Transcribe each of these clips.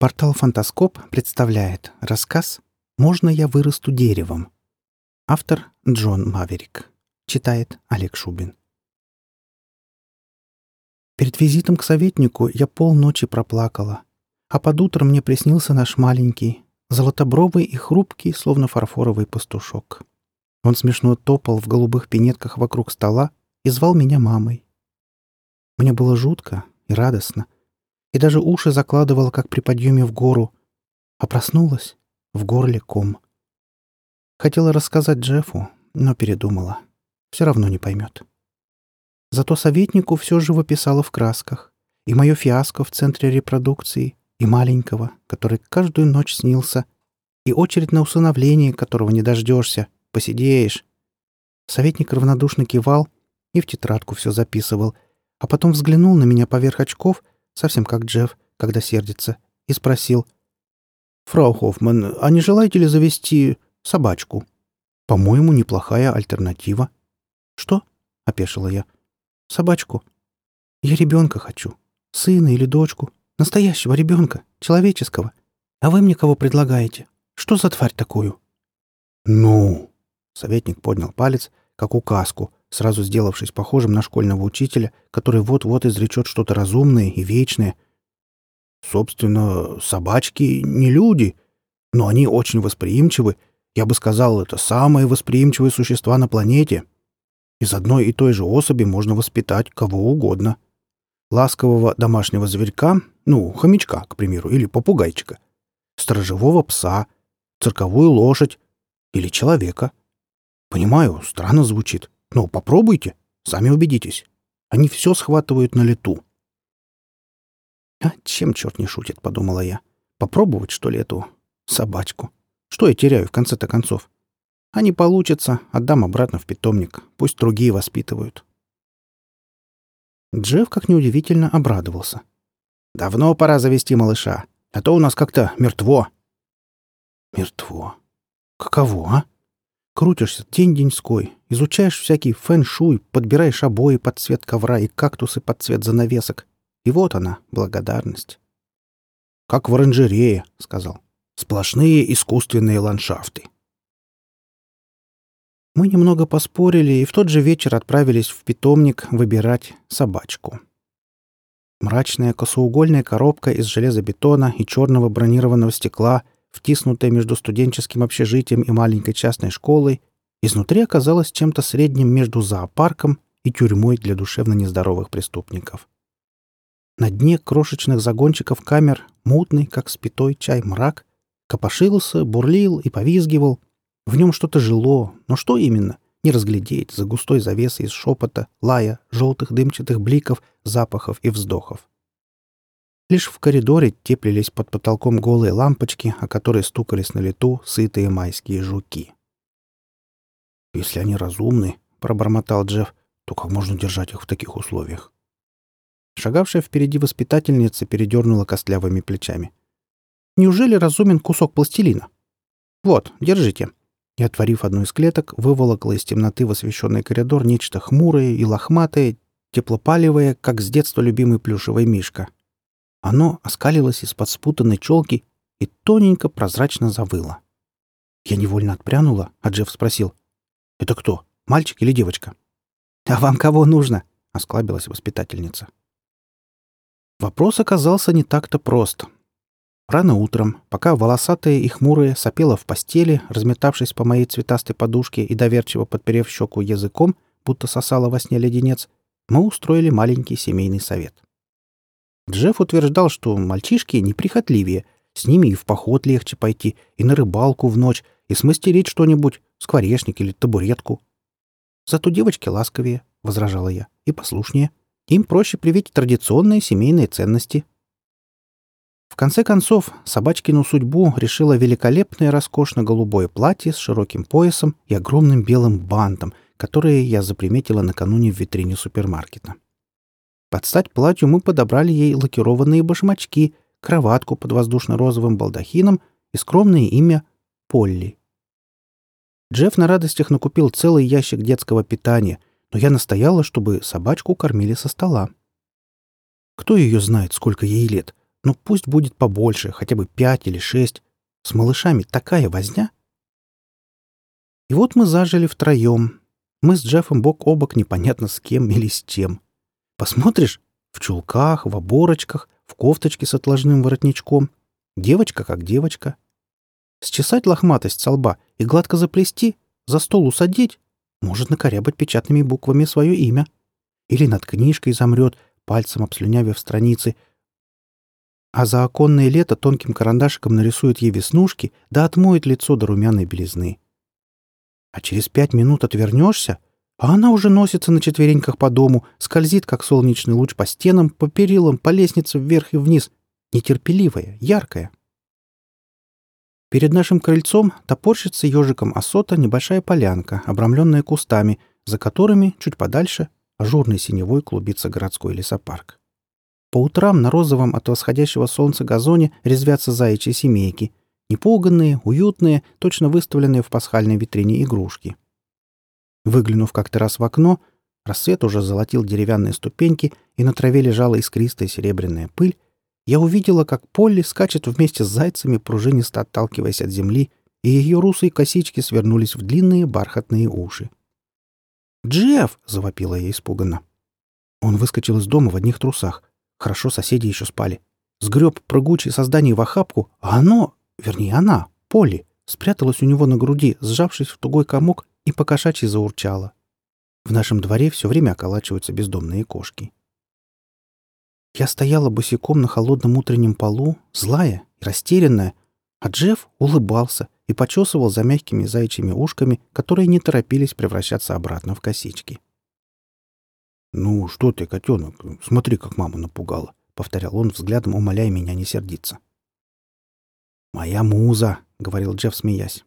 Портал «Фантаскоп» представляет рассказ «Можно я вырасту деревом?» Автор Джон Маверик. Читает Олег Шубин. Перед визитом к советнику я полночи проплакала, а под утро мне приснился наш маленький, золотобровый и хрупкий, словно фарфоровый пастушок. Он смешно топал в голубых пинетках вокруг стола и звал меня мамой. Мне было жутко и радостно — и даже уши закладывала, как при подъеме в гору, а проснулась в горле ком. Хотела рассказать Джеффу, но передумала. Все равно не поймет. Зато советнику все живописала в красках. И мое фиаско в центре репродукции, и маленького, который каждую ночь снился, и очередь на усыновление, которого не дождешься, посидеешь. Советник равнодушно кивал и в тетрадку все записывал, а потом взглянул на меня поверх очков — совсем как Джефф, когда сердится, и спросил. «Фрау Хоффман, а не желаете ли завести собачку? По-моему, неплохая альтернатива». «Что?» — опешила я. «Собачку. Я ребенка хочу. Сына или дочку. Настоящего ребенка, человеческого. А вы мне кого предлагаете? Что за тварь такую?» «Ну...» — советник поднял палец, как указку, сразу сделавшись похожим на школьного учителя, который вот-вот изречет что-то разумное и вечное. Собственно, собачки не люди, но они очень восприимчивы. Я бы сказал, это самые восприимчивые существа на планете. Из одной и той же особи можно воспитать кого угодно. Ласкового домашнего зверька, ну, хомячка, к примеру, или попугайчика, сторожевого пса, цирковую лошадь или человека. Понимаю, странно звучит, ну, попробуйте, сами убедитесь. Они все схватывают на лету. «А чем черт не шутит?» — подумала я. «Попробовать, что ли, эту собачку? Что я теряю в конце-то концов? А не получится, отдам обратно в питомник. Пусть другие воспитывают». Джефф, как неудивительно, обрадовался. «Давно пора завести малыша, а то у нас как-то мертво». «Мертво? Каково, а?» Крутишься день-деньской, изучаешь всякий фэн-шуй, подбираешь обои под цвет ковра и кактусы под цвет занавесок. И вот она, благодарность. «Как в оранжерее», — сказал. «Сплошные искусственные ландшафты». Мы немного поспорили и в тот же вечер отправились в питомник выбирать собачку. Мрачная косоугольная коробка из железобетона и черного бронированного стекла — втиснутая между студенческим общежитием и маленькой частной школой, изнутри оказалась чем-то средним между зоопарком и тюрьмой для душевно нездоровых преступников. На дне крошечных загончиков камер мутный, как спитой чай, мрак, копошился, бурлил и повизгивал. В нем что-то жило, но что именно, не разглядеть за густой завесой из шепота, лая, желтых дымчатых бликов, запахов и вздохов. Лишь в коридоре теплились под потолком голые лампочки, о которые стукались на лету сытые майские жуки. «Если они разумны», — пробормотал Джефф, — «то как можно держать их в таких условиях?» Шагавшая впереди воспитательница передернула костлявыми плечами. «Неужели разумен кусок пластилина?» «Вот, держите». И, отворив одну из клеток, выволокла из темноты в освещенный коридор нечто хмурое и лохматое, теплопалевое, как с детства любимый плюшевый мишка — оно оскалилось из-под спутанной челки и тоненько прозрачно завыло. Я невольно отпрянула, а Джефф спросил. «Это кто, мальчик или девочка?» «А вам кого нужно?» — осклабилась воспитательница. Вопрос оказался не так-то прост. Рано утром, пока волосатая и хмурая сопела в постели, разметавшись по моей цветастой подушке и доверчиво подперев щеку языком, будто сосала во сне леденец, мы устроили маленький семейный совет. Джефф утверждал, что мальчишки неприхотливее, с ними и в поход легче пойти, и на рыбалку в ночь, и смастерить что-нибудь, скворечник или табуретку. Зато девочки ласковее, — возражала я, — и послушнее. Им проще привить традиционные семейные ценности. В конце концов, собачкину судьбу решило великолепное роскошно-голубое платье с широким поясом и огромным белым бантом, которое я заприметила накануне в витрине супермаркета. — под стать платью мы подобрали ей лакированные башмачки, кроватку под воздушно-розовым балдахином и скромное имя Полли. Джефф на радостях накупил целый ящик детского питания, но я настояла, чтобы собачку кормили со стола. Кто ее знает, сколько ей лет? Ну пусть будет побольше, хотя бы пять или шесть. С малышами такая возня. И вот мы зажили втроем. Мы с Джеффом бок о бок непонятно с кем или с чем. Посмотришь, в чулках, в оборочках, в кофточке с отложным воротничком. Девочка как девочка. Счесать лохматость со лба и гладко заплести, за стол усадить, может накорябать печатными буквами свое имя. Или над книжкой замрет, пальцем обслюнявив страницы, а за оконное лето тонким карандашиком нарисует ей веснушки, да отмоет лицо до румяной белизны. А через пять минут отвернешься, а она уже носится на четвереньках по дому, скользит, как солнечный луч по стенам, по перилам, по лестнице вверх и вниз, нетерпеливая, яркая. Перед нашим крыльцом топорщится ежиком осота небольшая полянка, обрамленная кустами, за которыми, чуть подальше, ажурный синевой клубится городской лесопарк. По утрам на розовом от восходящего солнца газоне резвятся заячьи семейки, непуганные, уютные, точно выставленные в пасхальной витрине игрушки. Выглянув как-то раз в окно, рассвет уже золотил деревянные ступеньки, и на траве лежала искристая серебряная пыль, я увидела, как Полли скачет вместе с зайцами, пружинисто отталкиваясь от земли, и ее русые косички свернулись в длинные бархатные уши. «Джефф!» — завопила я испуганно. Он выскочил из дома в одних трусах. Хорошо соседи еще спали. Сгреб прыгучее создание в охапку, а оно, вернее она, Полли, спряталась у него на груди, сжавшись в тугой комок, и покошачьи заурчала. В нашем дворе все время околачиваются бездомные кошки. Я стояла босиком на холодном утреннем полу, злая и растерянная, а Джефф улыбался и почесывал за мягкими зайчьими ушками, которые не торопились превращаться обратно в косички. «Ну, что ты, котенок, смотри, как мама напугала», — повторял он взглядом, умоляя меня не сердиться. «Моя муза», — говорил Джефф, смеясь.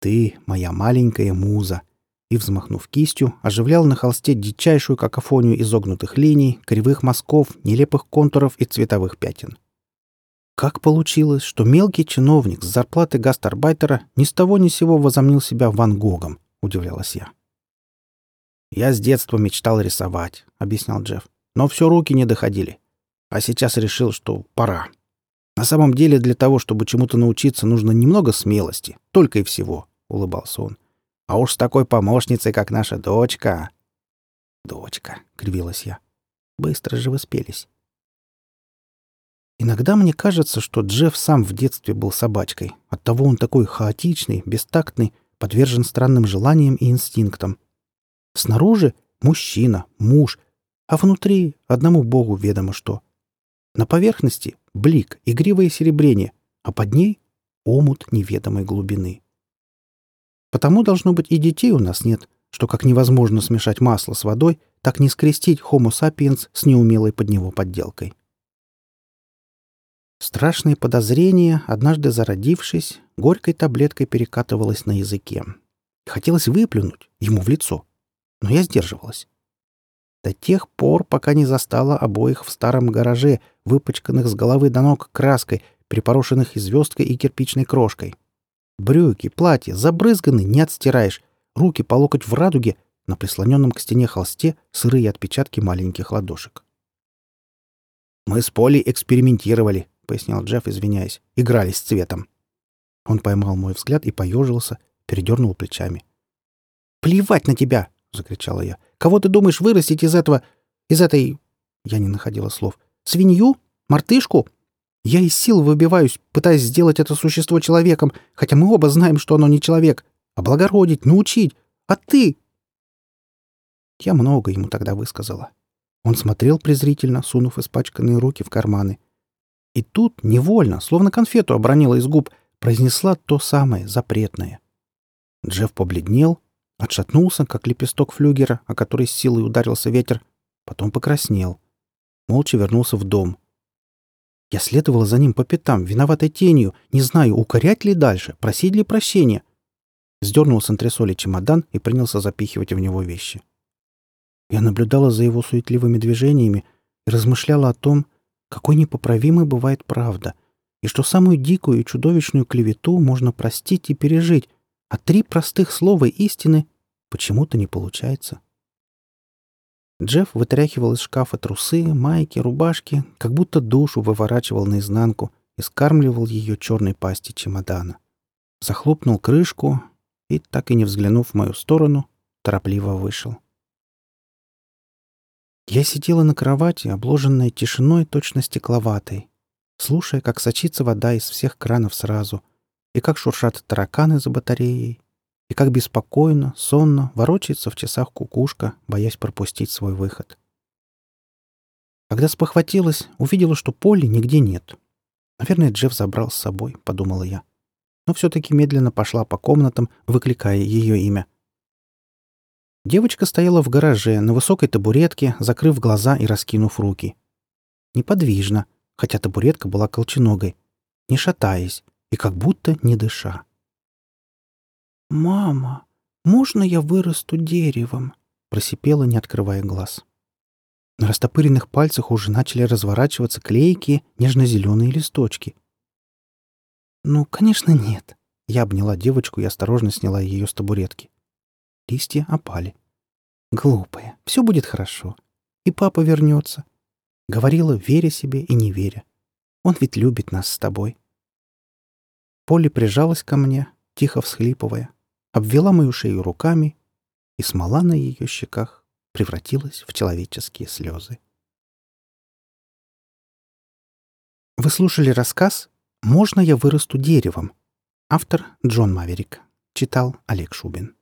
«Ты моя маленькая муза и, взмахнув кистью, оживлял на холсте дичайшую какофонию изогнутых линий, кривых мазков, нелепых контуров и цветовых пятен. Как получилось, что мелкий чиновник с зарплаты гастарбайтера ни с того ни сего возомнил себя Ван Гогом, удивлялась я. «Я с детства мечтал рисовать», — объяснял Джефф. «Но все руки не доходили. А сейчас решил, что пора. На самом деле для того, чтобы чему-то научиться, нужно немного смелости. Только и всего», — улыбался он. А уж с такой помощницей, как наша дочка. Дочка, кривилась я. Быстро же вы спелись. Иногда мне кажется, что Джефф сам в детстве был собачкой. Оттого он такой хаотичный, бестактный, подвержен странным желаниям и инстинктам. Снаружи — мужчина, муж, а внутри — одному богу ведомо что. На поверхности — блик, игривое серебрение, а под ней — омут неведомой глубины. Потому, должно быть, и детей у нас нет, что как невозможно смешать масло с водой, так не скрестить Homo sapiens с неумелой под него подделкой. Страшное подозрение, однажды зародившись, горькой таблеткой перекатывалось на языке. Хотелось выплюнуть ему в лицо, но я сдерживалась. До тех пор, пока не застала обоих в старом гараже, выпачканных с головы до ног краской, припорошенных и звездкой, и кирпичной крошкой. Брюки, платье забрызганы, не отстираешь. Руки по локоть в радуге, на прислоненном к стене холсте сырые отпечатки маленьких ладошек. «Мы с Полей экспериментировали», — пояснял Джефф, извиняясь. «Играли с цветом». Он поймал мой взгляд и поежился, передернул плечами. «Плевать на тебя!» — закричала я. «Кого ты думаешь вырастить из этого... из этой...» Я не находила слов. «Свинью? Мартышку? Я из сил выбиваюсь, пытаясь сделать это существо человеком, хотя мы оба знаем, что оно не человек. Облагородить, научить. А ты...» Я много ему тогда высказала. Он смотрел презрительно, сунув испачканные руки в карманы. И тут, невольно, словно конфету обронила из губ, произнесла то самое запретное. Джефф побледнел, отшатнулся, как лепесток флюгера, о который с силой ударился ветер, потом покраснел. Молча вернулся в дом — я следовала за ним по пятам, виноватой тенью, не знаю, укорять ли дальше, просить ли прощения. Сдернул с антресоли чемодан и принялся запихивать в него вещи. Я наблюдала за его суетливыми движениями и размышляла о том, какой непоправимой бывает правда, и что самую дикую и чудовищную клевету можно простить и пережить, а три простых слова истины почему-то не получается. Джефф вытряхивал из шкафа трусы, майки, рубашки, как будто душу выворачивал наизнанку и скармливал ее черной пасти чемодана. Захлопнул крышку и, так и не взглянув в мою сторону, торопливо вышел. Я сидела на кровати, обложенная тишиной точно стекловатой, слушая, как сочится вода из всех кранов сразу, и как шуршат тараканы за батареей, и как беспокойно, сонно ворочается в часах кукушка, боясь пропустить свой выход. Когда спохватилась, увидела, что Полли нигде нет. Наверное, Джефф забрал с собой, подумала я. Но все-таки медленно пошла по комнатам, выкликая ее имя. Девочка стояла в гараже на высокой табуретке, закрыв глаза и раскинув руки. Неподвижно, хотя табуретка была колченогой, не шатаясь и как будто не дыша. «Мама, можно я вырасту деревом?» — просипела, не открывая глаз. На растопыренных пальцах уже начали разворачиваться клейкие нежно-зеленые листочки. «Ну, конечно, нет». Я обняла девочку и осторожно сняла ее с табуретки. Листья опали. «Глупая, все будет хорошо. И папа вернется», — говорила, веря себе и не веря. «Он ведь любит нас с тобой». Полли прижалась ко мне, тихо всхлипывая обвела мою шею руками, и смола на ее щеках превратилась в человеческие слезы. Вы слушали рассказ «Можно я вырасту деревом»? Автор Джон Маверик. Читал Олег Шубин.